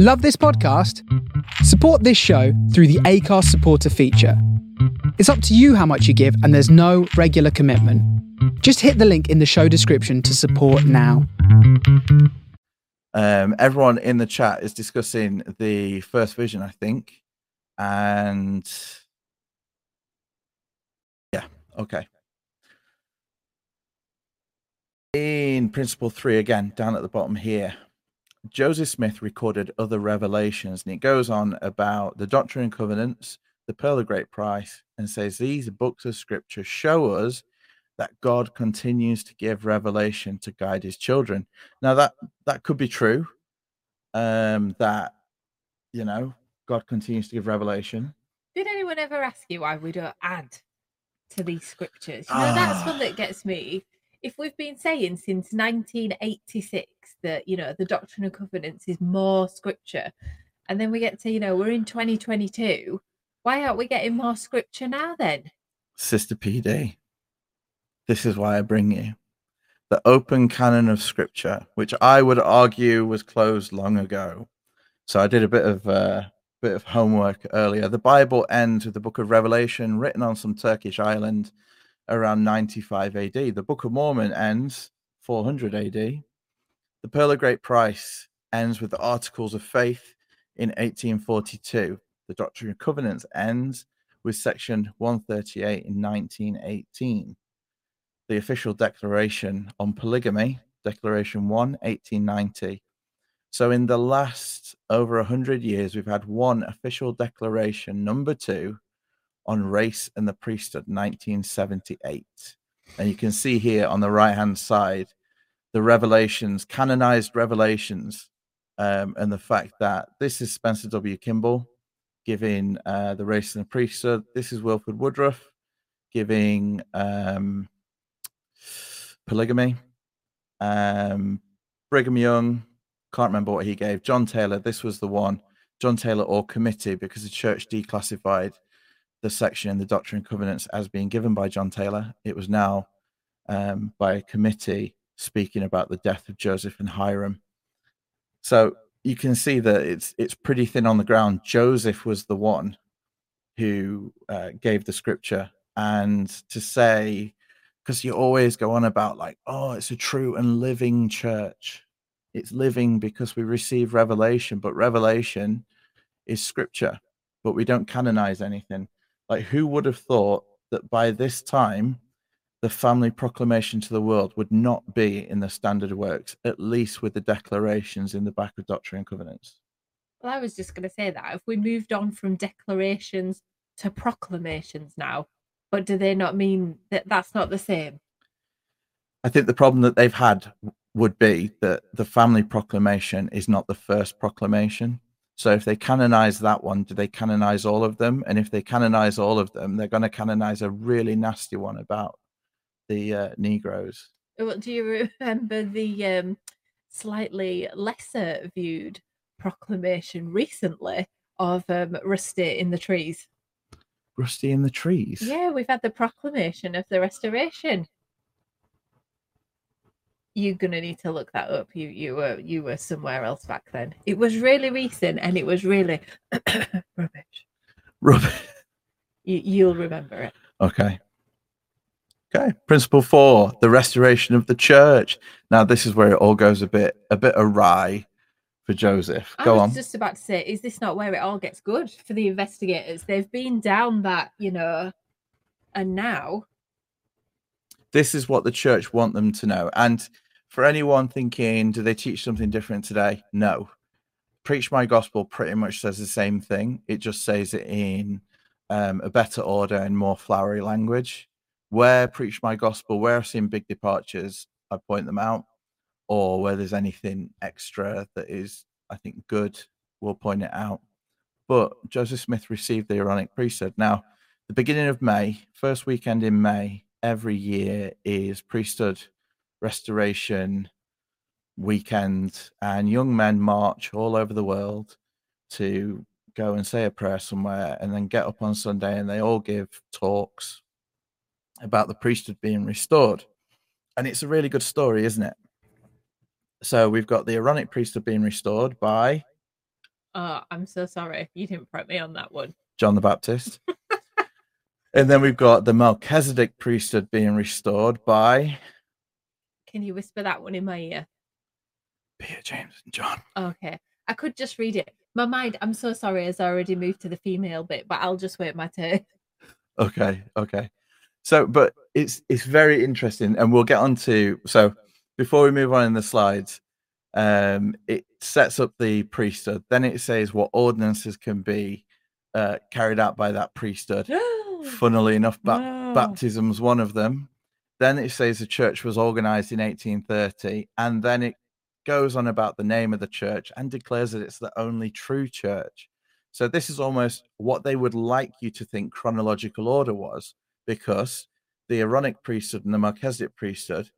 Love this podcast? Support this show through the Acast supporter feature. It's up to you how much you give, and there's no regular commitment. Just hit the link in the show description to support now. Um, everyone in the chat is discussing the first vision, I think. And yeah, okay. In principle three, again, down at the bottom here, Joseph Smith recorded other revelations, and it goes on about the Doctrine and Covenants, the Pearl of Great Price, and says these books of scripture show us that God continues to give revelation to guide his children. Now that that could be true. Um that you know, God continues to give revelation. Did anyone ever ask you why we don't add to these scriptures? You know, that's one that gets me. If we've been saying since 1986 that, you know, the Doctrine and Covenants is more scripture, and then we get to, you know, we're in 2022, why aren't we getting more scripture now then? Sister PD. This is why I bring you. The open canon of scripture, which I would argue was closed long ago. So I did a bit of uh, bit of homework earlier. The Bible ends with the book of Revelation written on some Turkish island around 95 AD. The Book of Mormon ends 400 AD. The Pearl of Great Price ends with the Articles of Faith in 1842. The Doctrine of Covenants ends with section 138 in 1918. The official declaration on polygamy, Declaration 1, 1890. So, in the last over 100 years, we've had one official declaration, number two, on race and the priesthood, 1978. And you can see here on the right hand side the revelations, canonized revelations, um, and the fact that this is Spencer W. Kimball giving uh, the race and the priesthood. This is Wilford Woodruff giving um, polygamy. Um, Brigham Young, can't remember what he gave. John Taylor, this was the one. John Taylor or committee because the church declassified the section in the Doctrine and Covenants as being given by John Taylor. It was now um, by a committee speaking about the death of Joseph and Hyrum. So you can see that it's it's pretty thin on the ground. Joseph was the one who uh, gave the scripture, and to say because you always go on about like, oh, it's a true and living church. It's living because we receive revelation, but revelation is scripture, but we don't canonize anything. Like, who would have thought that by this time, the family proclamation to the world would not be in the standard works, at least with the declarations in the back of Doctrine and Covenants? Well, I was just going to say that if we moved on from declarations to proclamations now, but do they not mean that that's not the same? I think the problem that they've had would be that the family proclamation is not the first proclamation. So if they canonize that one, do they canonize all of them? And if they canonize all of them, they're going to canonize a really nasty one about the uh, Negroes. Do you remember the um, slightly lesser viewed proclamation recently of um, Rusty in the trees? Rusty in the trees. Yeah, we've had the proclamation of the restoration. You're gonna need to look that up. You you were you were somewhere else back then. It was really recent and it was really rubbish. Rubbish. You, you'll remember it. Okay. Okay. Principle four: the restoration of the church. Now, this is where it all goes a bit a bit awry for Joseph. Go on. I was on. just about to say, is this not where it all gets good for the investigators? They've been down that, you know, and now This is what the church want them to know. And for anyone thinking, do they teach something different today? No. Preach my gospel pretty much says the same thing. It just says it in um, a better order and more flowery language. Where preach my gospel, where I've seen big departures, I point them out. Or where there's anything extra that is, I think, good, we'll point it out. But Joseph Smith received the Aaronic priesthood. Now, the beginning of May, first weekend in May, every year is priesthood restoration weekend, and young men march all over the world to go and say a prayer somewhere and then get up on Sunday and they all give talks about the priesthood being restored. And it's a really good story, isn't it? So we've got the Aaronic priesthood being restored by Oh, I'm so sorry. You didn't prep me on that one. John the Baptist. and then we've got the Melchizedek priesthood being restored by Can you whisper that one in my ear? Peter, James, and John. Okay. I could just read it. My mind, I'm so sorry, has already moved to the female bit, but I'll just wait my turn. Okay, okay. So, but it's it's very interesting, and we'll get on to so before we move on in the slides, um, it sets up the priesthood. Then it says what ordinances can be uh, carried out by that priesthood. Funnily enough, ba- Wow. baptism's one of them. Then it says the church was organized in 1830, and then it goes on about the name of the church and declares that it's the only true church. So this is almost what they would like you to think chronological order was, because the Aaronic priesthood and the Melchizedek priesthood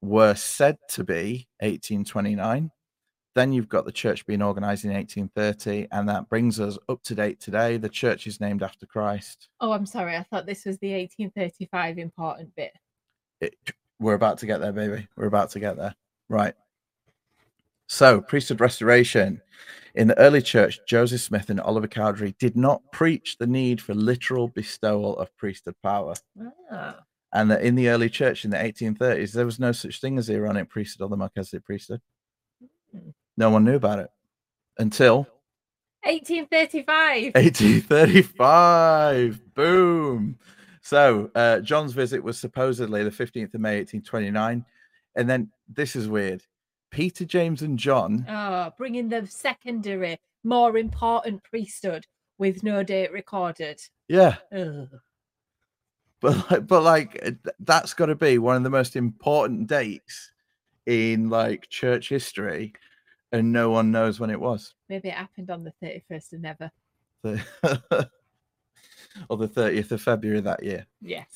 were said to be 1829. Then you've got the church being organized in 1830, and that brings us up to date today. The church is named after Christ. Oh, I'm sorry. I thought this was the 1835 important bit. It, we're about to get there, baby. We're about to get there. Right. So, priesthood restoration. In the early church, Joseph Smith and Oliver Cowdery did not preach the need for literal bestowal of priesthood power. Ah. And that in the early church in the 1830s, there was no such thing as the Aaronic priesthood or the Melchizedek priesthood. Hmm. No one knew about it until 1835. 1835. Boom. So uh, John's visit was supposedly the 15th of May, 1829. And then this is weird. Peter, James, and John. Oh, bringing the secondary, more important priesthood with no date recorded. Yeah, Ugh. but like, but like uh, that's got to be one of the most important dates in like church history, and no one knows when it was. Maybe it happened on the 31st of never. Or the 30th of February that year. Yes.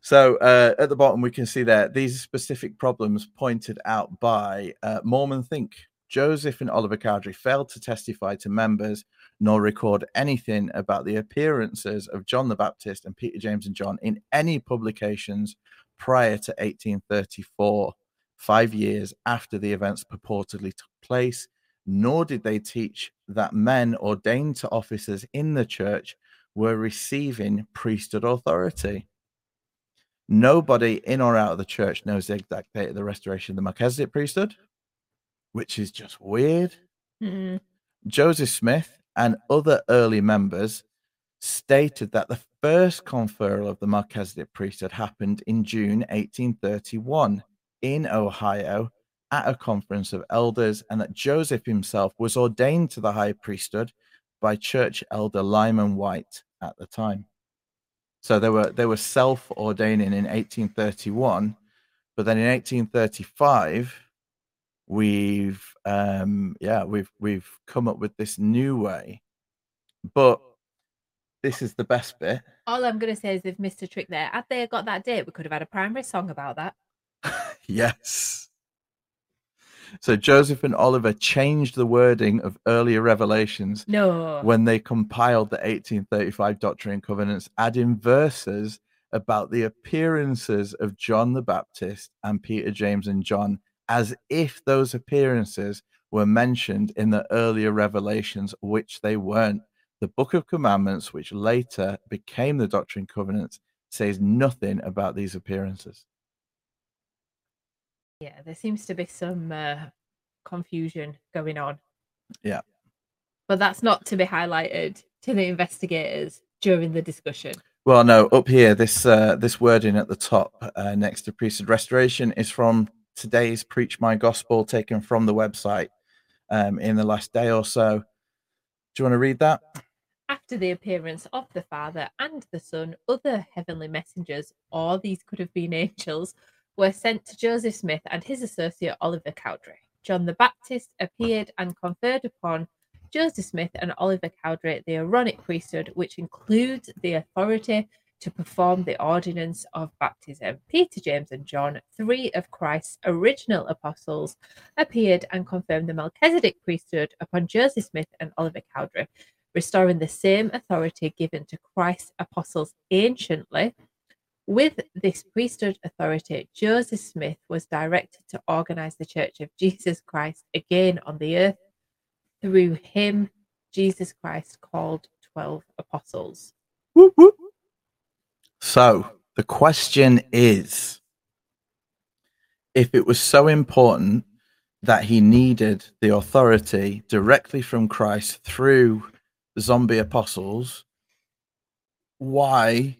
So uh, at the bottom, we can see there these specific problems pointed out by uh, Mormon Think. Joseph and Oliver Cowdery failed to testify to members nor record anything about the appearances of John the Baptist and Peter, James, and John in any publications prior to 1834, five years after the events purportedly took place. Nor did they teach that men ordained to offices in the church were receiving priesthood authority. Nobody in or out of the church knows the exact date of the restoration of the Melchizedek priesthood, which is just weird. Mm. Joseph Smith and other early members stated that the first conferral of the Melchizedek priesthood happened in June 1831 in Ohio at a conference of elders, and that Joseph himself was ordained to the high priesthood by church elder Lyman Wight at the time. So they were they were self-ordaining in 1831, but then in 1835 we've um yeah we've we've come up with this new way but this is the best bit All I'm going to say is they've missed a trick there. Had they got that date, we could have had a primary song about that. yes so joseph and oliver changed the wording of earlier revelations No. when they compiled the 1835 doctrine and covenants adding verses about the appearances of john the baptist and peter james and john as if those appearances were mentioned in the earlier revelations which they weren't the book of commandments which later became the doctrine and covenants says nothing about these appearances Yeah, there seems to be some uh, confusion going on. Yeah. But that's not to be highlighted to the investigators during the discussion. Well, no, up here, this uh, this wording at the top uh, next to priesthood restoration is from today's Preach My Gospel, taken from the website um, in the last day or so. Do you want to read that? After the appearance of the Father and the Son, other heavenly messengers, or these could have been angels, were sent to Joseph Smith and his associate Oliver Cowdery. John the Baptist appeared and conferred upon Joseph Smith and Oliver Cowdery the Aaronic priesthood, which includes the authority to perform the ordinance of baptism. Peter, James, and John, three of Christ's original apostles, appeared and confirmed the Melchizedek priesthood upon Joseph Smith and Oliver Cowdery, restoring the same authority given to Christ's apostles anciently. With this priesthood authority, Joseph Smith was directed to organize the Church of Jesus Christ again on the earth. Through him, Jesus Christ called 12 apostles. So the question is if it was so important that he needed the authority directly from Christ through the zombie apostles, why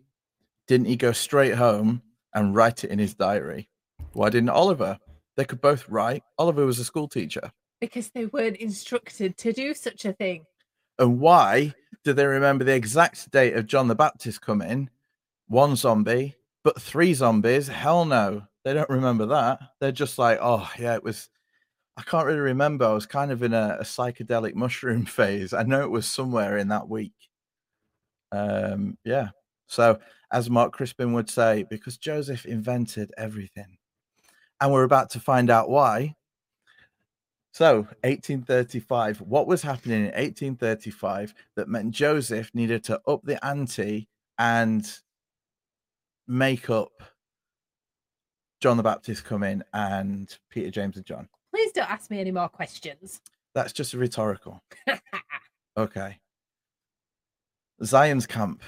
didn't he go straight home and write it in his diary? Why didn't Oliver? They could both write. Oliver was a school teacher. Because they weren't instructed to do such a thing. And why do they remember the exact date of John the Baptist coming? One zombie, but three zombies? Hell no. They don't remember that. They're just like, oh, yeah, it was. I can't really remember. I was kind of in a, a psychedelic mushroom phase. I know it was somewhere in that week. Um, yeah. So, as Mark Crispin would say, because Joseph invented everything. And we're about to find out why. So, 1835, what was happening in 1835 that meant Joseph needed to up the ante and make up John the Baptist coming and Peter, James, and John? Please don't ask me any more questions. That's just a rhetorical. Okay. Zion's camp.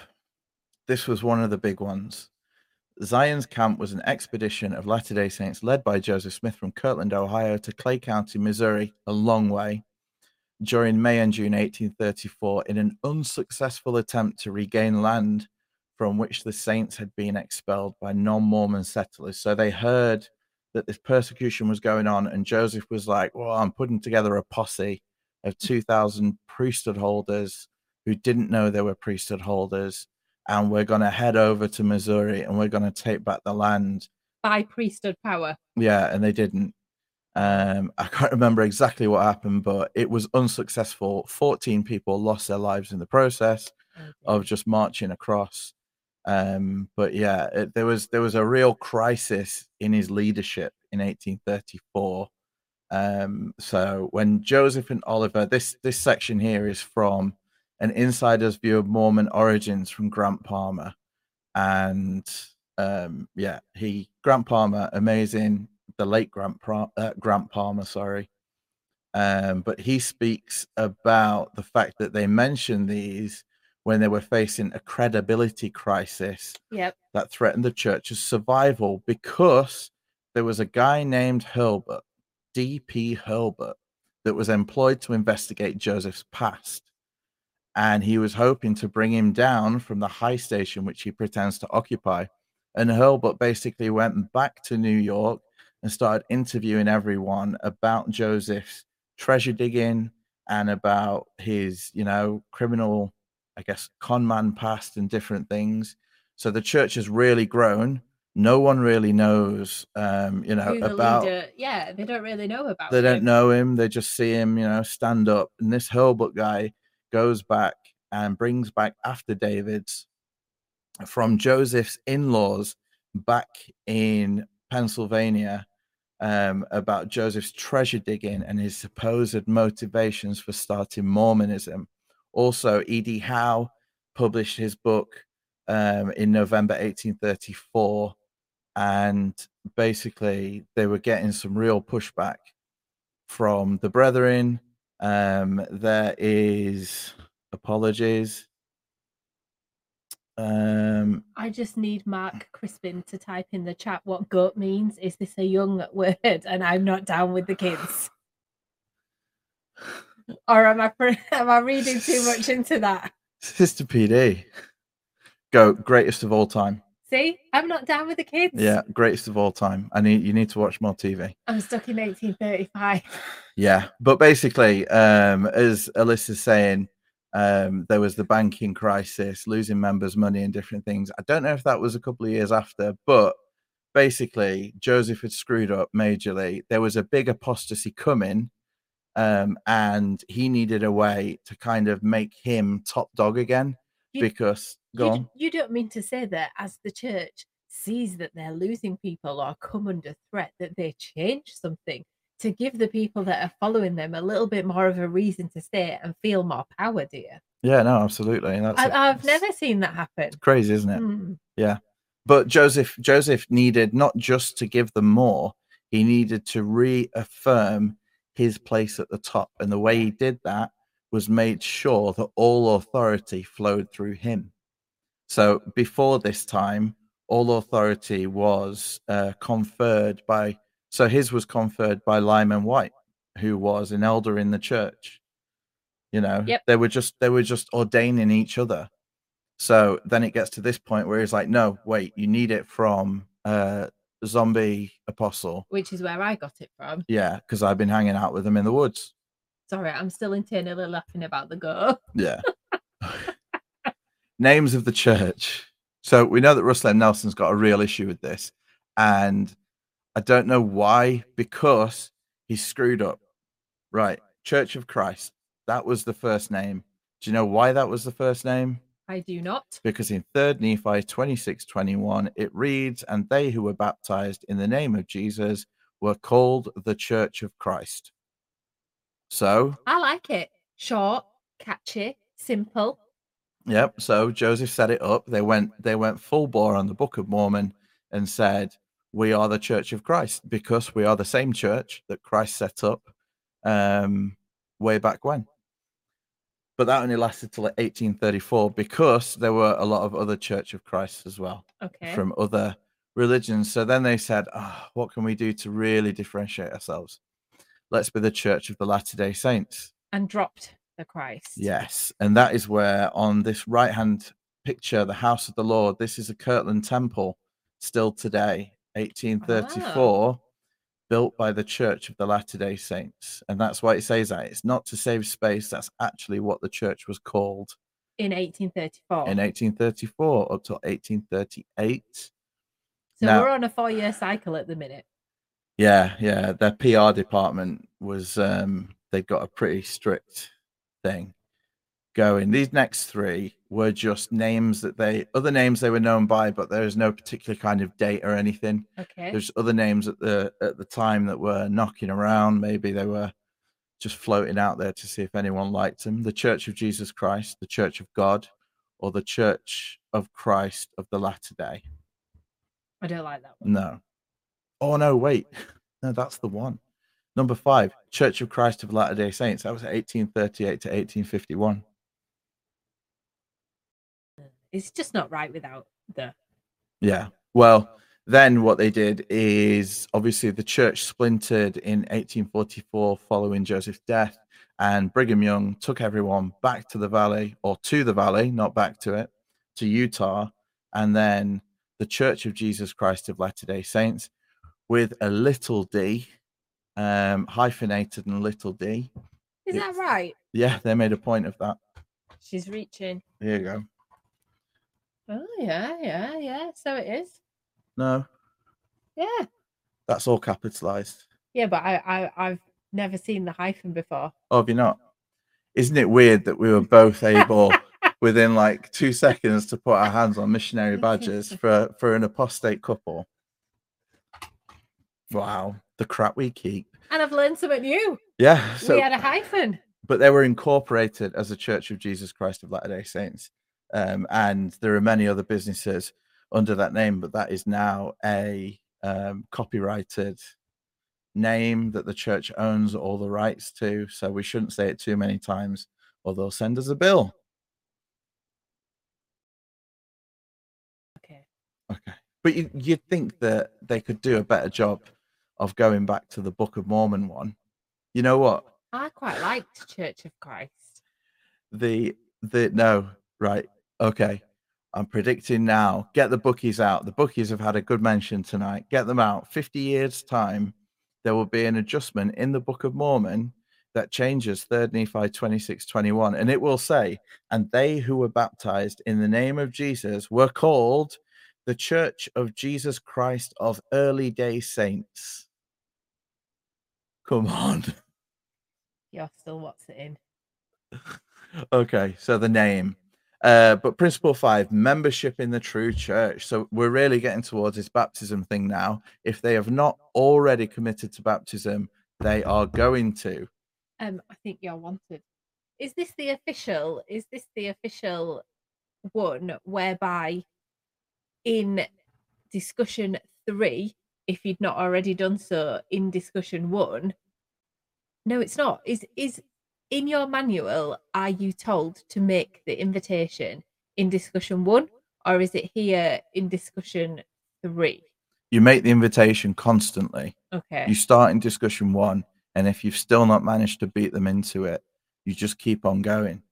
This was one of the big ones. Zion's camp was an expedition of Latter day Saints led by Joseph Smith from Kirtland, Ohio to Clay County, Missouri, a long way, during May and June 1834 in an unsuccessful attempt to regain land from which the Saints had been expelled by non Mormon settlers. So they heard that this persecution was going on, and Joseph was like, Well, I'm putting together a posse of 2,000 priesthood holders who didn't know they were priesthood holders and we're going to head over to Missouri and we're going to take back the land. By priesthood power. Yeah, and they didn't. Um, I can't remember exactly what happened, but it was unsuccessful. 14 people lost their lives in the process Okay. of just marching across. Um, but yeah, it, there was there was a real crisis in his leadership in 1834. Um, so when Joseph and Oliver, this this section here is from an insider's view of Mormon origins from Grant Palmer, and um, yeah, he Grant Palmer, amazing, the late Grant uh, Grant Palmer, sorry. Um, but he speaks about the fact that they mentioned these when they were facing a credibility crisis Yep. that threatened the church's survival because there was a guy named Hurlbut, D.P. Hurlbut, that was employed to investigate Joseph's past. And he was hoping to bring him down from the high station which he pretends to occupy. And Hurlbut basically went back to New York and started interviewing everyone about Joseph's treasure digging and about his, you know, criminal, I guess, con man past and different things. So the church has really grown. No one really knows, um, you know, about. leader, yeah, they don't really know about They don't know him. They just see him, you know, stand up. And this Hurlbut guy goes back and brings back affidavits from Joseph's in-laws back in Pennsylvania um, about Joseph's treasure digging and his supposed motivations for starting Mormonism. Also, E.D. Howe published his book um, in November 1834, and basically they were getting some real pushback from the brethren. Um, there is apologies. Um, I just need Mark Crispin to type in the chat what goat means. Is this a young word? And I'm not down with the kids. Or am I am I reading too much into that? Sister PD, go greatest of all time. See, I'm not down with the kids. Yeah, greatest of all time. I need you need to watch more TV. I'm stuck in 1835. Yeah, but basically, um, as Alyssa's saying, um, there was the banking crisis, losing members' money and different things. I don't know if that was a couple of years after, but basically, Joseph had screwed up majorly. There was a big apostasy coming, um, and he needed a way to kind of make him top dog again You- because go You, you don't mean to say that as the church sees that they're losing people or come under threat, that they change something to give the people that are following them a little bit more of a reason to stay and feel more power, do you? Yeah, no, absolutely. And that's. I, I've It's never seen that happen. crazy, isn't it? Mm. but Joseph Joseph needed not just to give them more, he needed to reaffirm his place at the top. And the way he did that was made sure that all authority flowed through him. So before this time, all authority was uh, conferred by, so his was conferred by Lyman Wight, who was an elder in the church. You know, Yep. they were just they were just ordaining each other. So then it gets to this point where he's like, no, wait, you need it from uh zombie apostle. Which is where I got it from. Yeah, because I've been hanging out with them in the woods. Sorry, I'm still internally laughing about the go. Yeah. Names of the church. So we know that Russell M. Nelson's got a real issue with this. And I don't know why, because he screwed up. Right. Church of Christ. That was the first name. Do you know why that was the first name? I do not. Because in 3rd Nephi 26 21, it reads, And they who were baptized in the name of Jesus were called the Church of Christ. So I like it. Short, catchy, simple. Yep. So Joseph set it up. They went they went full bore on the Book of Mormon and said, "We are the Church of Christ because we are the same church that Christ set up um, way back when." But that only lasted till 1834 because there were a lot of other Church of Christ as well Okay. from other religions. So then they said, "Ah, "What can we do to really differentiate ourselves? Let's be the Church of the Latter Day Saints." and dropped the Christ. Yes, and that is where on this right hand picture, the house of the Lord, this is a Kirtland temple still today, 1834, built by the Church of the Latter day Saints. And that's why it says that. It's not to save space, that's actually what the church was called In 1834. in 1834 up to 1838. so now- we're on a four year cycle at the minute. Yeah, yeah. Their PR department was um they got a pretty strict thing going. These next three were just names that they other names they were known by, but there is no particular kind of date or anything. Okay. There's other names at the at the time that were knocking around. Maybe they were just floating out there to see if anyone liked them. The Church of Jesus Christ, the Church of God, or the Church of Christ of the Latter Day. I don't like that one. No. Oh no, wait. No, that's the one. Number five, Church of Christ of Latter Day Saints. That was 1838 to 1851. It's just not right without the. Yeah. Well, then what they did is obviously the church splintered in 1844 following Joseph's death, and Brigham Young took everyone back to the valley or to the valley, not back to it, to Utah, and then the Church of Jesus Christ of Latter Day Saints with a little d, um, hyphenated and little d. Is that right? Yeah, they made a point of that. She's reaching. Here you go. Oh, yeah, yeah, yeah. So it is. No, Yeah. that's all capitalized. Yeah, but I, I, I've never seen the hyphen before. Oh, have you not? Isn't it weird that we were both able within like two seconds to put our hands on missionary badges for for an apostate couple? Wow, the crap we keep. And I've learned something new. Yeah, so we had a hyphen. but they were incorporated as a Church of Jesus Christ of Latter Day Saints, um, and there are many other businesses under that name, but that is now a um, copyrighted name that the church owns all the rights to. So we shouldn't say it too many times, or they'll send us a bill. Okay. Okay, but you, you'd think that they could do a better job of going back to the Book of Mormon one. You know what? I quite liked Church of Christ. the the no right okay i'm predicting now get the bookies out the bookies have had a good mention tonight get them out 50 years time there will be an adjustment in the book of mormon that changes third nephi 26 21 and it will say and they who were baptized in the name of jesus were called the church of jesus christ of early day saints come on You're still what's it in? okay, so the name. Uh, but principle five, membership in the true church. So we're really getting towards this baptism thing now. If they have not already committed to baptism, they are going to. Um, I think you're wanted. Is this the official? Is this the official one whereby in discussion three, if you'd not already done so in discussion one? No, it's not. Is is in your manual, are you told to make the invitation in discussion one, or is it here in discussion three? You make the invitation constantly. Okay. You start in discussion one, and if you've still not managed to beat them into it, you just keep on going.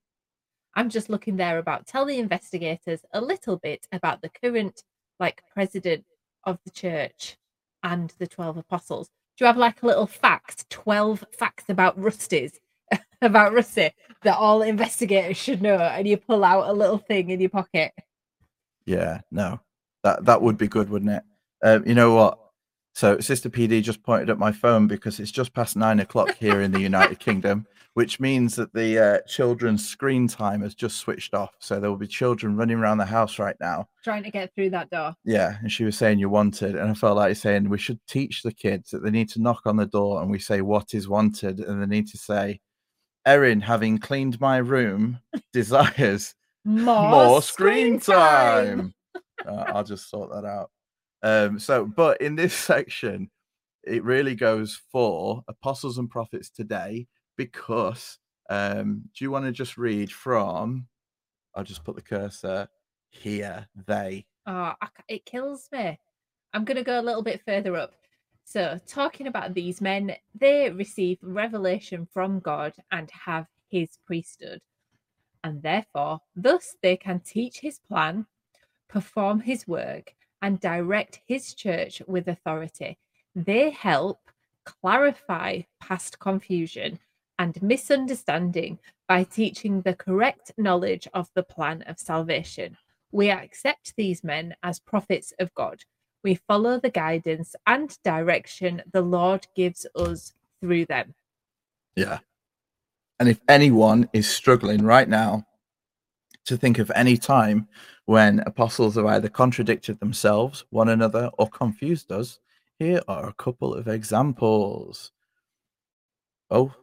I'm just looking there about tell the investigators a little bit about the current like president of the church and the 12 apostles. Do you have like a little fact, 12 facts about Rusty's, about Rusty that all investigators should know? And you pull out a little thing in your pocket. Yeah, no, that that would be good, wouldn't it? Um, you know what? So, Sister PD just pointed at my phone because it's just past nine o'clock here in the United Kingdom, which means that the uh, children's screen time has just switched off. So, there will be children running around the house right now. Trying to get through that door. Yeah. And she was saying you wanted. And I felt like saying we should teach the kids that they need to knock on the door and we say, What is wanted? And they need to say, Erin, having cleaned my room, desires More, more screen time. uh, I'll just sort that out. Um, so, but in this section, it really goes for apostles and prophets today because um, do you want to just read from? I'll just put the cursor here. They. Oh, I it kills me. I'm going to go a little bit further up. So, talking about these men, they receive revelation from God and have his priesthood. And therefore, thus they can teach his plan, perform his work, and direct his church with authority. They help clarify past confusion and misunderstanding by teaching the correct knowledge of the plan of salvation. We accept these men as prophets of God. We follow the guidance and direction the Lord gives us through them. Yeah. And if anyone is struggling right now to think of any time when apostles have either contradicted themselves, one another, or confused us, here are a couple of examples. Oh,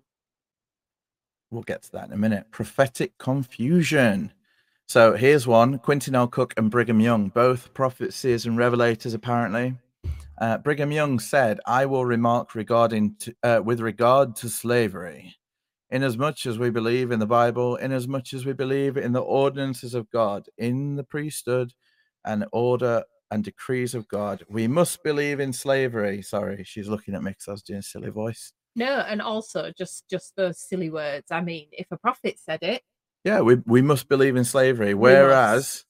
we'll get to that in a minute. Prophetic confusion. So here's one Quentin L. Cook and Brigham Young, both prophets, seers, and revelators, apparently. Uh, Brigham Young said, I will remark regarding to, uh, with regard to slavery. Inasmuch as much as we believe in the Bible, in as much as we believe in the ordinances of God, in the priesthood and order and decrees of God, we must believe in slavery. Sorry, she's looking at me because I was doing a silly voice. No, and also just just those silly words. I mean, if a prophet said it, Yeah, we, we must believe in slavery. Whereas,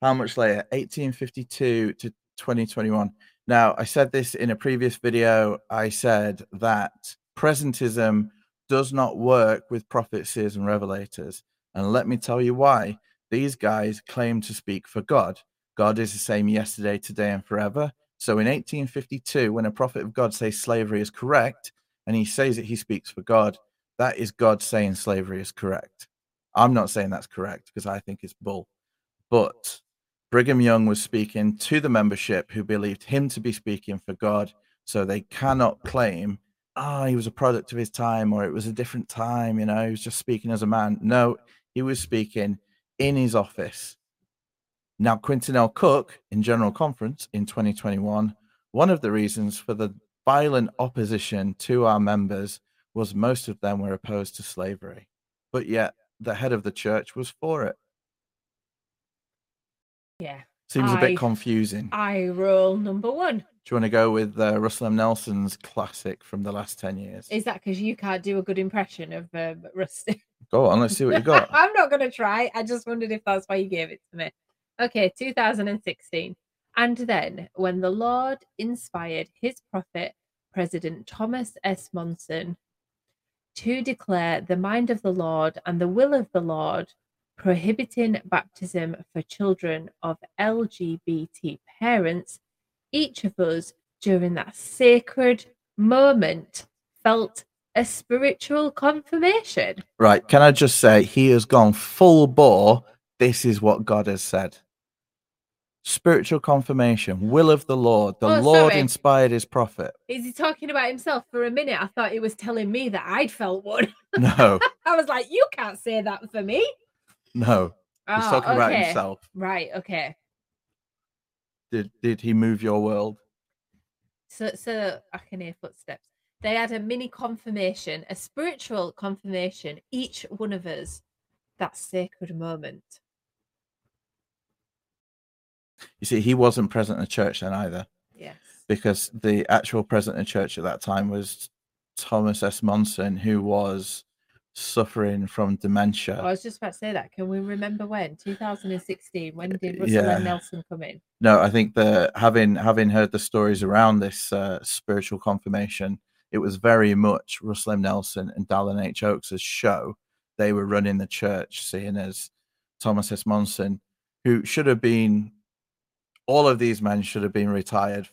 how much later? 1852 to 2021. Now, I said this in a previous video. I said that presentism does not work with prophets, seers, and revelators. And let me tell you why. These guys claim to speak for God. God is the same yesterday, today, and forever. So in 1852, when a prophet of God says slavery is correct, and he says that he speaks for God, that is God saying slavery is correct. I'm not saying that's correct because I think it's bull. But Brigham Young was speaking to the membership who believed him to be speaking for God. So they cannot claim, ah, he was a product of his time or it was a different time. You know, he was just speaking as a man. No, he was speaking in his office. Now, Quentin L. Cook in General Conference in 2021, one of the reasons for the violent opposition to our members was most of them were opposed to slavery. But yet, the head of the church was for it. yeah, Seems a I- bit confusing. I roll number one. Do you want to go with uh, Russell M. Nelson's classic from the last 10 years? Is that because you can't do a good impression of um, Rusty? Go on, let's see what you got. I'm not going to try. I just wondered if that's why you gave it to me. Okay, 2016. And then, when the Lord inspired his prophet, President Thomas S. Monson, to declare the mind of the Lord and the will of the Lord, prohibiting baptism for children of LGBT parents, each of us during that sacred moment felt a spiritual confirmation. Right, can I just say, he has gone full bore. This is what God has said. Spiritual confirmation, will of the Lord. The Oh, Lord sorry. inspired his prophet. Is he talking about himself for a minute? I thought he was telling me that I'd felt one. No, I was like, you can't say that for me. No. He's Oh, talking about okay. himself. Right, okay. Did did he move your world? So so I can hear footsteps. they had a mini confirmation, a spiritual confirmation, each one of us, that sacred moment. You see, he wasn't present in church then either, Yes. because the actual president of church at that time was Thomas S. Monson, who was suffering from dementia. I was just about to say that. Can we remember when? 2016. When did Russell Yeah. and Nelson come in? No, I think the having having heard the stories around this uh, spiritual confirmation, it was very much Russell M. Nelson and Dallin H. Oaks' show. They were running the church, seeing as Thomas S. Monson, who should have been, all of these men should have been retired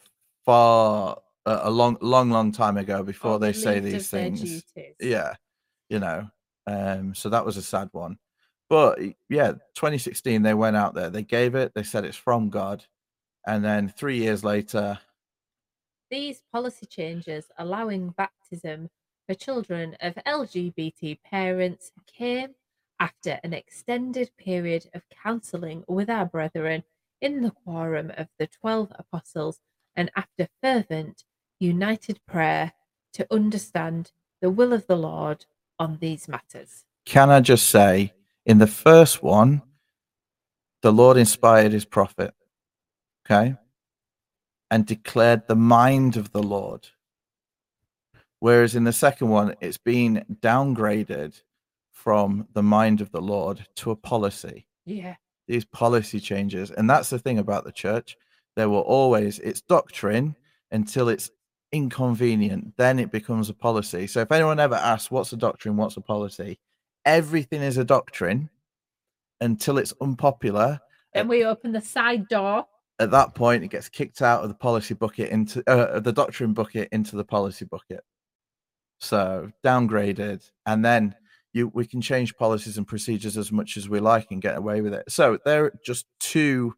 far a, a long, long, long time ago before Or they say these things. Yeah, you know, um, so that was a sad one. But yeah, 2016, they went out there, they gave it, they said it's from God, and then three years later, These policy changes allowing baptism for children of LGBT parents came after an extended period of counselling with our brethren in the quorum of the Twelve Apostles and after fervent, united prayer to understand the will of the Lord on these matters. can I just say, in the first one, the Lord inspired his prophet, okay, and declared the mind of the Lord. Whereas in the second one, it's been downgraded from the mind of the Lord to a policy. Yeah. these policy changes. And that's the thing about the church. There will always, it's doctrine until it's inconvenient. Then it becomes a policy. So if anyone ever asks, what's a doctrine? What's a policy? Everything is a doctrine until it's unpopular. And we open the side door. At that point, it gets kicked out of the policy bucket into uh, the doctrine bucket into the policy bucket. So downgraded. And then you we can change policies and procedures as much as we like and get away with it. So there are just two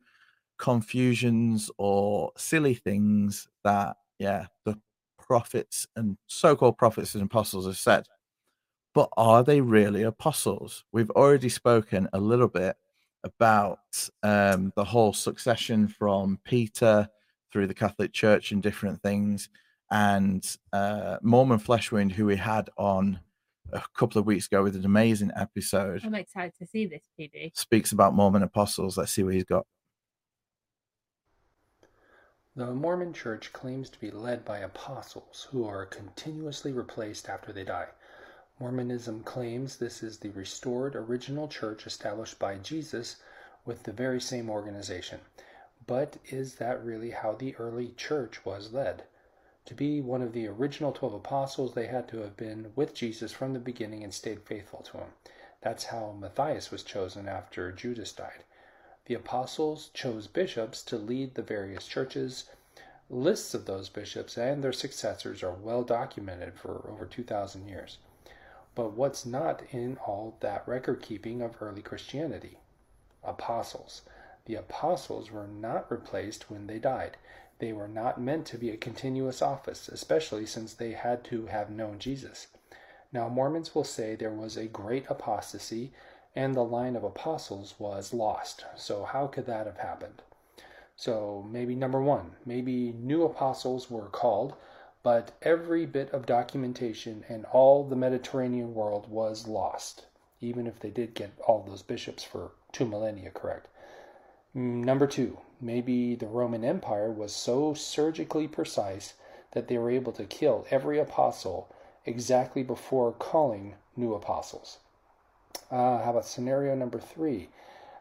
confusions or silly things that yeah the prophets and so-called prophets and apostles have said. But are they really apostles? We've already spoken a little bit about um, the whole succession from Peter through the Catholic Church and different things, and uh, Mormon Fleshwind, who we had on a couple of weeks ago with an amazing episode, I'm excited to see this, PD. speaks about Mormon apostles. Let's see what he's got. The Mormon Church claims to be led by apostles who are continuously replaced after they die. Mormonism claims this is the restored original church established by Jesus with the very same organization. But is that really how the early church was led? To be one of the original 12 apostles, they had to have been with Jesus from the beginning and stayed faithful to him. That's how Matthias was chosen after Judas died. The apostles chose bishops to lead the various churches. Lists of those bishops and their successors are well documented for over 2,000 years. But what's not in all that record keeping of early Christianity? Apostles. The apostles were not replaced when they died. They were not meant to be a continuous office, especially since they had to have known Jesus. Now, Mormons will say there was a great apostasy and the line of apostles was lost. So, how could that have happened? So, maybe number one, maybe new apostles were called, but every bit of documentation in all the Mediterranean world was lost, even if they did get all those bishops for two millennia correct. Mm, Number two, maybe the Roman Empire was so surgically precise that they were able to kill every apostle exactly before calling new apostles. Uh, how about scenario number three?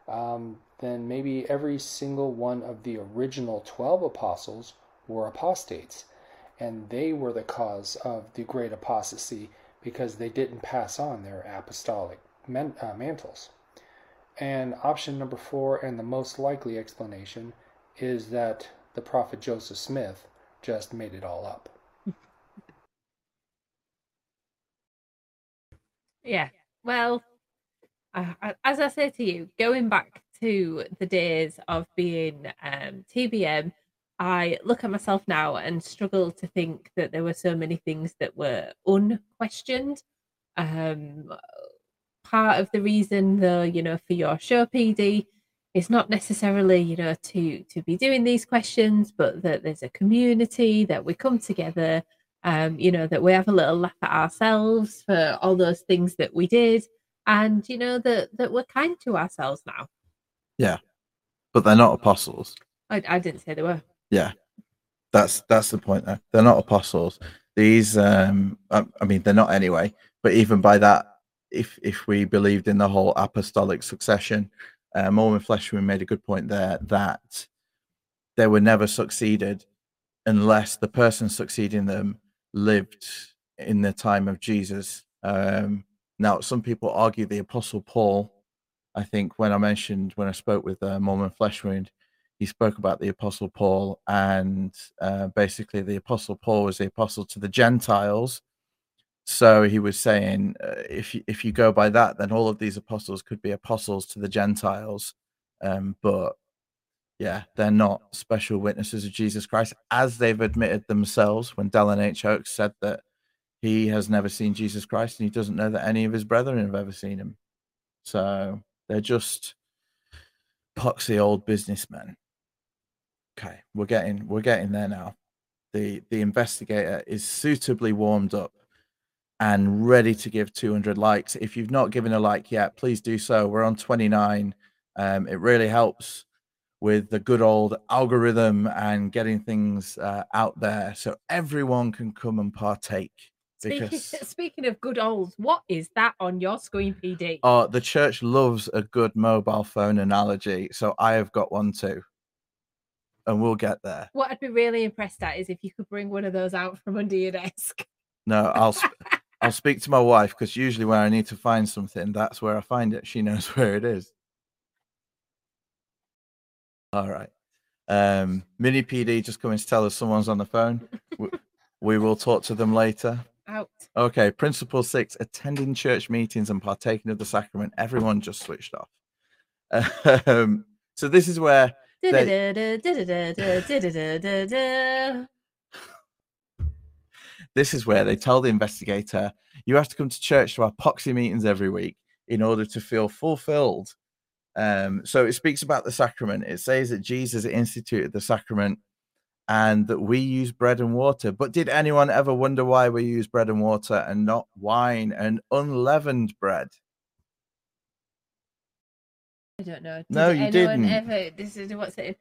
Um, then maybe every single one of the original 12 apostles were apostates, and they were the cause of the great apostasy because they didn't pass on their apostolic man- uh, mantles. And option number four, and the most likely explanation, is that the prophet Joseph Smith just made it all up. Yeah. Well, as I say to you, going back to the days of being um, TBM, I look at myself now and struggle to think that there were so many things that were unquestioned. Um, part of the reason, though, you know, for your show, PD, is not necessarily, you know, to to be doing these questions, but that there's a community that we come together Um, you know, that we have a little laugh at ourselves for all those things that we did, and you know that that we're kind to ourselves now. Yeah, but they're not apostles. I, I didn't say they were. Yeah, that's that's the point. There, they're not apostles. These, um, I, I mean, they're not anyway. But even by that, if if we believed in the whole apostolic succession, uh, Mormon Fleshman made a good point there that they were never succeeded unless the person succeeding them lived in the time of Jesus. Um, now, some people argue the Apostle Paul. I think when I mentioned when I spoke with uh, Mormon Flesh Wound, he spoke about the Apostle Paul, and uh, basically the Apostle Paul was the apostle to the Gentiles. So he was saying, uh, if you, if you go by that, then all of these apostles could be apostles to the Gentiles, um, but yeah, they're not special witnesses of Jesus Christ, as they've admitted themselves when Dallin H. Oaks said that he has never seen Jesus Christ and he doesn't know that any of his brethren have ever seen him. So they're just poxy old businessmen. Okay, we're getting we're getting there now. The the investigator is suitably warmed up and ready to give 200 likes. If you've not given a like yet, please do so. We're on 29. Um, it really helps with the good old algorithm and getting things uh, out there so everyone can come and partake. Speaking, Because speaking of good old, what is that on your screen, PD? uh, the church loves a good mobile phone analogy, so I have got one too, and we'll get there. What I'd be really impressed at is if you could bring one of those out from under your desk. No, I'll sp- I'll speak to my wife because usually when I need to find something, that's where I find it. She knows where it is. All right. Um, Mini PD just coming to tell us someone's on the phone. we, we will talk to them later out. Okay, principle six attending church meetings and partaking of the sacrament. Everyone just switched off. Um, so this is where. This is where they tell the investigator, you have to come to church to our poxy meetings every week in order to feel fulfilled. Um, so it speaks about the sacrament. It says that Jesus instituted the sacrament and that we use bread and water but did anyone ever wonder why we use bread and water and not wine and unleavened bread I don't know. Did No, you didn't. Ever, this is what's it.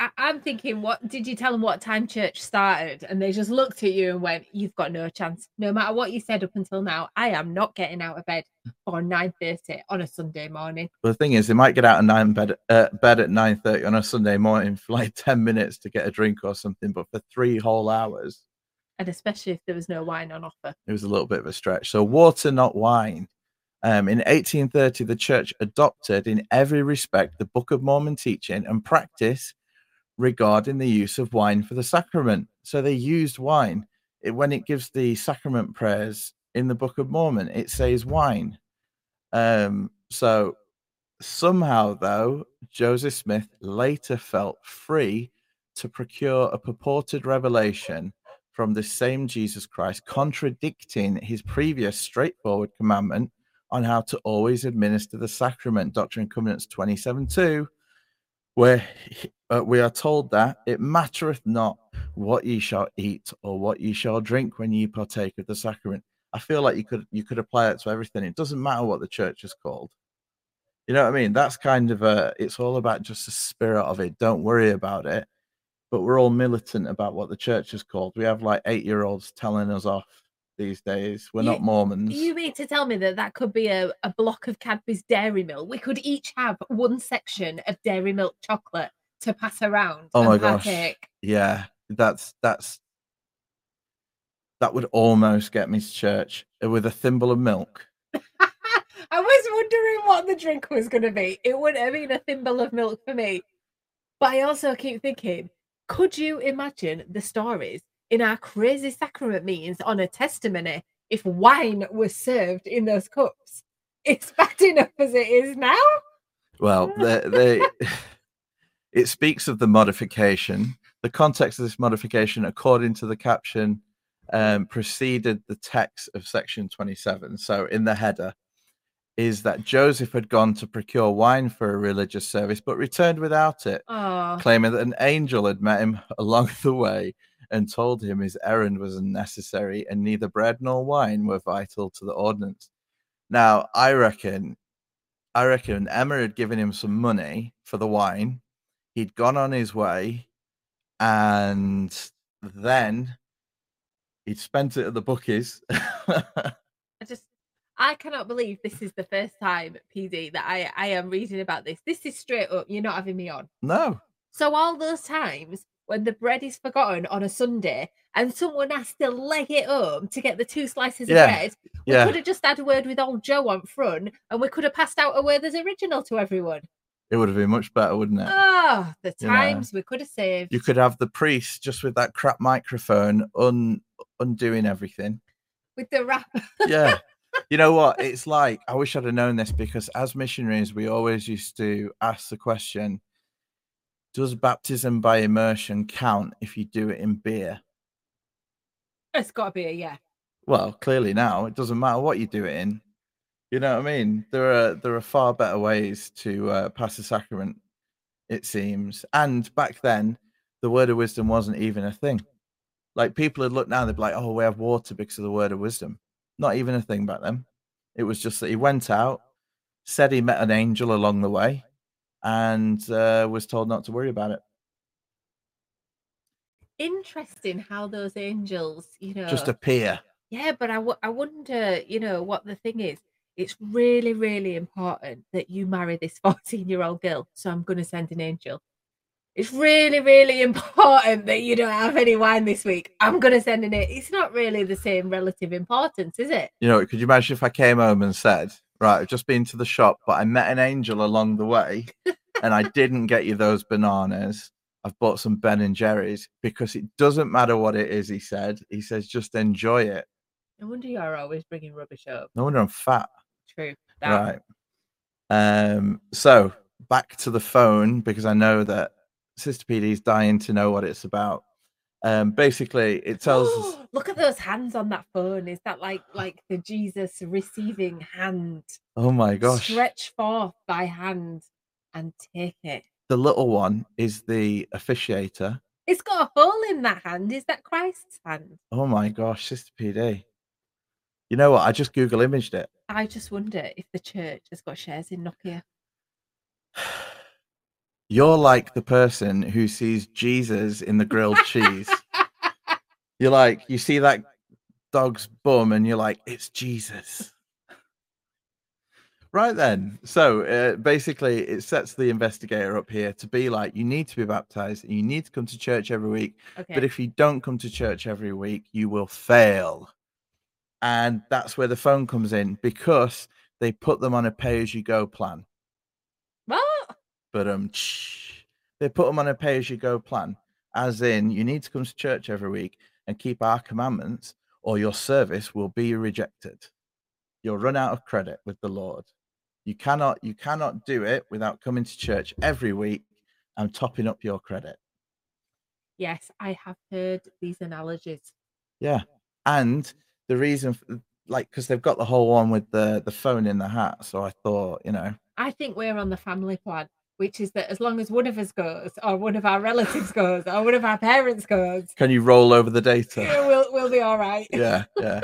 I, I'm thinking, what did you tell them what time church started? And they just looked at you and went, "You've got no chance. No matter what you said up until now, I am not getting out of bed for nine thirty on a Sunday morning." but the thing is they might get out of nine bed, uh, bed at 9.30 on a sunday morning for like 10 minutes to get a drink or something but for three whole hours And especially if there was no wine on offer. it was a little bit of a stretch. So water, not wine. Um, in 1830, the church adopted in every respect the Book of Mormon teaching and practice regarding the use of wine for the sacrament. So they used wine. It, when it gives the sacrament prayers in the Book of Mormon, it says wine. Um, so somehow, though, Joseph Smith later felt free to procure a purported revelation from the same Jesus Christ, contradicting his previous straightforward commandment on how to always administer the sacrament, Doctrine and Covenants 27 2, where he- uh, we are told that it mattereth not what ye shall eat or what ye shall drink when ye partake of the sacrament. I feel like you could you could apply it to everything. It doesn't matter what the church is called. You know what I mean? That's kind of a it's all about just the spirit of it. Don't worry about it. But we're all militant about what the church is called. We have like eight year olds telling us off these days. We're You- not Mormons. You mean to tell me that that could be a, a block of Cadbury's Dairy Milk? We could each have one section of Dairy Milk chocolate to pass around. Oh my gosh. Yeah, that's that's that would almost get me to church uh, with a thimble of milk. I was wondering what the drink was going to be. It wouldn't have been a thimble of milk for me. But I also keep thinking, could you imagine the stories in our crazy sacrament meetings on a testimony if wine was served in those cups? It's bad enough as it is now. Well, they, they it speaks of the modification. The context of this modification, according to the caption, um, preceded the text of section 27. So, in the header, is that Joseph had gone to procure wine for a religious service, but returned without it. Oh, claiming that an angel had met him along the way and told him his errand was unnecessary and neither bread nor wine were vital to the ordinance. Now, I reckon, I reckon Emma had given him some money for the wine. He'd gone on his way, and then he'd spent it at the bookies. I just I cannot believe this is the first time, PD, that I, I am reading about this. This is straight up, you're not having me on. no, So all those times when the bread is forgotten on a Sunday and someone has to leg it home to get the two slices Yeah, of bread, we yeah, could have just had a word with old Joe on front and we could have passed out a word as original to everyone. It would have been much better, wouldn't it? Ah, the You know, times we could have saved. you could have the priest just with that crap microphone un undoing everything. with the rap. Yeah. you know what? It's like I wish I'd have known this because as missionaries, we always used to ask the question Does baptism by immersion count if you do it in beer? it's got to be a yeah. Well, clearly now it doesn't matter what you do it in. You know what I mean? There are there are far better ways to uh, pass the sacrament, it seems. And back then, the word of wisdom wasn't even a thing. Like people would look now, they'd be like, "Oh, we have water because of the word of wisdom." Not even a thing back then. It was just that he went out, said he met an angel along the way, and uh, was told not to worry about it. Interesting how those angels, you know, Just appear. Yeah, but I, w- I wonder, you know, what the thing is. It's really, really important that you marry this 14 year old girl. So I'm going to send an angel. It's really, really important that you don't have any wine this week. I'm going to send an angel. It's not really the same relative importance, is it? You know, could you imagine if I came home and said, Right, I've just been to the shop, but I met an angel along the way and I didn't get you those bananas. I've bought some Ben and Jerry's because it doesn't matter what it is, he said. He says, just enjoy it. No wonder you're always bringing rubbish up. No wonder I'm fat. True. That. Right. Um, so back to the phone because I know that Sister PD is dying to know what it's about. Um, basically, it tells us. Look at those hands on that phone. Is that like like the Jesus receiving hand? Oh my gosh. Stretch forth thy hand and take it. The little one is the officiator. It's got a hole in that hand. Is that Christ's hand? Oh my gosh, Sister PD. You know what? I just Google imaged it. I just wonder if the church has got shares in Nokia. You're like the person who sees Jesus in the grilled cheese. You're like, you see that dog's bum and you're like, it's Jesus. Right then. So uh, basically, it sets the investigator up here to be like, you need to be baptized and you need to come to church every week. Okay. But if you don't come to church every week, you will fail. And that's where the phone comes in because they put them on a pay as you go plan. what? But um, they put them on a pay as you go plan, as in you need to come to church every week and keep our commandments, or your service will be rejected. You'll run out of credit with the Lord. You cannot you cannot do it without coming to church every week and topping up your credit. Yes, I have heard these analogies. Yeah, and the reason, like, because they've got the whole one with the the phone in the hat. So I thought, you know, I think we're on the family plan, which is that as long as one of us goes, or one of our relatives goes, or one of our parents goes, can you roll over the data? yeah, we'll we'll be all right. yeah, yeah.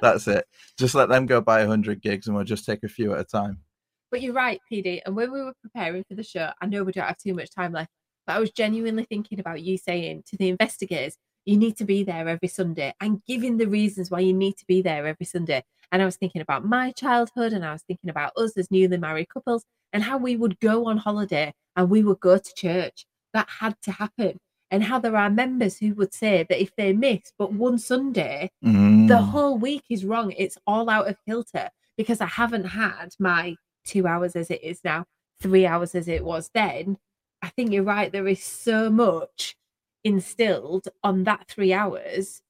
That's it. Just let them go buy 100 gigs and we'll just take a few at a time. But you're right, PD. And when we were preparing for the show, I know we don't have too much time left, but I was genuinely thinking about you saying to the investigators, you need to be there every Sunday and giving the reasons why you need to be there every Sunday. And I was thinking about my childhood and I was thinking about us as newly married couples and how we would go on holiday and we would go to church. That had to happen. And how there are members who would say that if they miss but one Sunday, the Mm. whole week is wrong. It's all out of kilter because I haven't had my two hours as it is now, three hours as it was then. I think you're right. There is so much instilled on that three hours.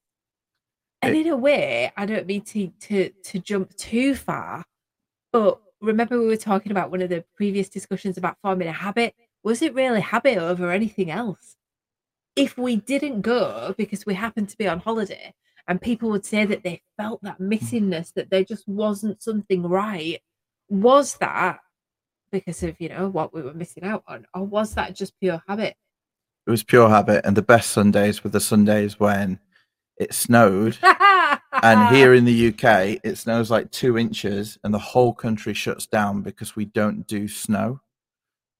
And in a way, I don't mean to to to jump too far, but remember we were talking about one of the previous discussions about forming a habit. Was it really habit over anything else? If we didn't go because we happened to be on holiday, and people would say that they felt that missingness, that there just wasn't something right. Was that because of you know what we were missing out on, or was that just pure habit? It was pure habit, and the best Sundays were the Sundays when it snowed. and here in the UK, it snows like two inches, and the whole country shuts down because we don't do snow.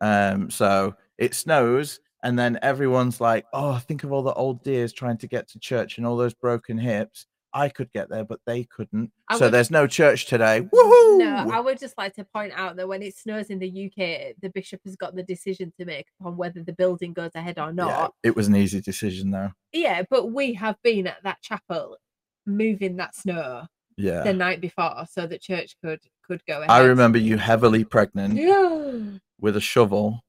Um, so it snows, and then everyone's like, "Oh, think of all the old dears trying to get to church and all those broken hips." I could get there, but they couldn't. I so would- there's no church today. Woohoo! No, I would just like to point out that when it snows in the UK, the bishop has got the decision to make on whether the building goes ahead or Yeah, not. it was an easy decision, though. Yeah, but we have been at that chapel moving that snow Yeah. the night before so that church could could go ahead. I remember you heavily pregnant Yeah. with a shovel,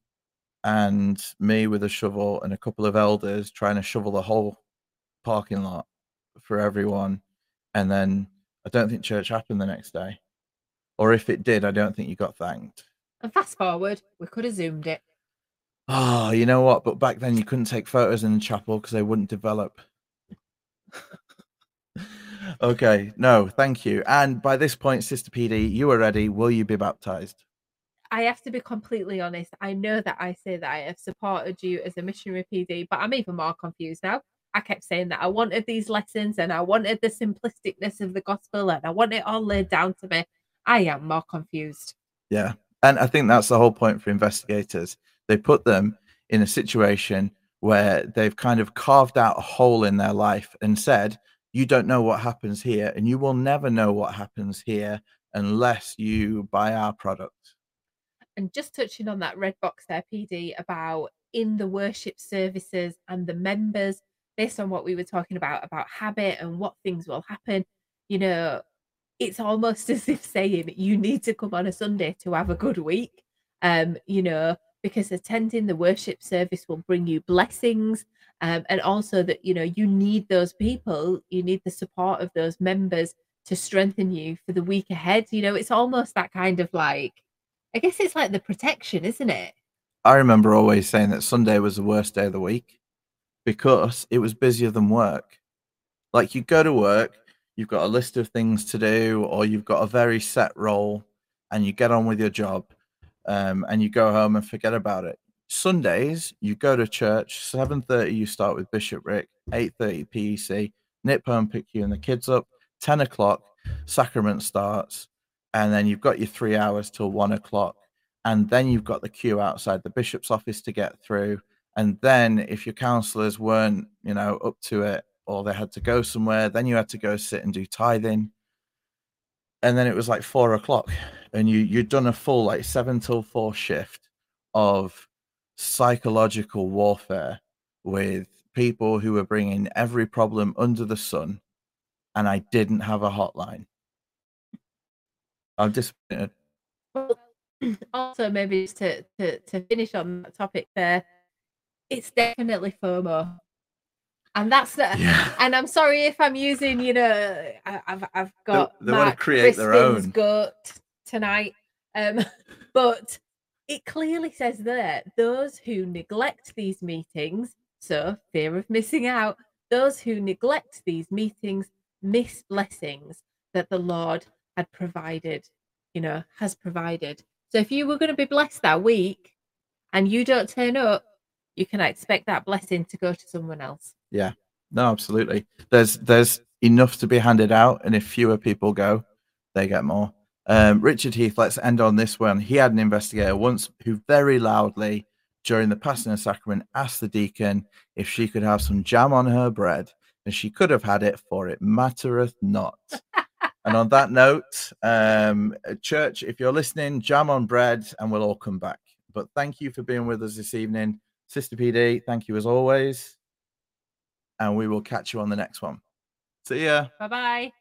and me with a shovel, and a couple of elders trying to shovel the whole parking lot for everyone. And then I don't think church happened the next day. Or if it did, I don't think you got thanked. And fast forward, we could have zoomed it. Oh, you know what? But back then you couldn't take photos in the chapel because they wouldn't develop. okay, no, thank you. And by this point, Sister PD, you are ready. Will you be baptized? I have to be completely honest. I know that I say that I have supported you as a missionary PD, but I'm even more confused now. I kept saying that I wanted these lessons and I wanted the simplisticness of the gospel and I want it all laid down to me. I am more confused. Yeah. And I think that's the whole point for investigators. They put them in a situation where they've kind of carved out a hole in their life and said, You don't know what happens here, and you will never know what happens here unless you buy our product. And just touching on that red box there, PD, about in the worship services and the members, based on what we were talking about, about habit and what things will happen, you know, it's almost as if saying you need to come on a Sunday to have a good week. Um, you know, because attending the worship service will bring you blessings. Um, and also that, you know, you need those people, you need the support of those members to strengthen you for the week ahead. You know, it's almost that kind of like I guess it's like the protection, isn't it? I remember always saying that Sunday was the worst day of the week because it was busier than work. Like you go to work, you've got a list of things to do, or you've got a very set role, and you get on with your job, um, and you go home and forget about it. Sundays, you go to church. Seven thirty, you start with Bishop Rick. Eight thirty, PEC. Nip home, pick you and the kids up. Ten o'clock, sacrament starts, and then you've got your three hours till one o'clock and then you've got the queue outside the bishop's office to get through and then if your counselors weren't you know up to it or they had to go somewhere then you had to go sit and do tithing. And then it was like four o'clock and you you'd done a full like seven till four shift of psychological warfare with people who were bringing every problem under the sun and i didn't have a hotline. I'm disappointed. Well, also maybe to, to to finish on that topic there, it's definitely FOMO. And that's the yeah and I'm sorry if I'm using, you know, I, I've I've got they wanna Mark create their own. goat tonight. Um, but it clearly says there those who neglect these meetings, so fear of missing out, those who neglect these meetings miss blessings that the Lord had provided, you know, has provided. So if you were going to be blessed that week and you don't turn up, you can expect that blessing to go to someone else. Yeah. No, absolutely. There's there's enough to be handed out, and if fewer people go, they get more. Um, Richard Heath, let's end on this one. He had an investigator once who very loudly during the passing of sacrament asked the deacon if she could have some jam on her bread, and she could have had it, for it mattereth not. and on that note, um, church, if you're listening, jam on bread, and we'll all come back. But thank you for being with us this evening, Sister PD. Thank you as always and we will catch you on the next one. See ya. Bye bye.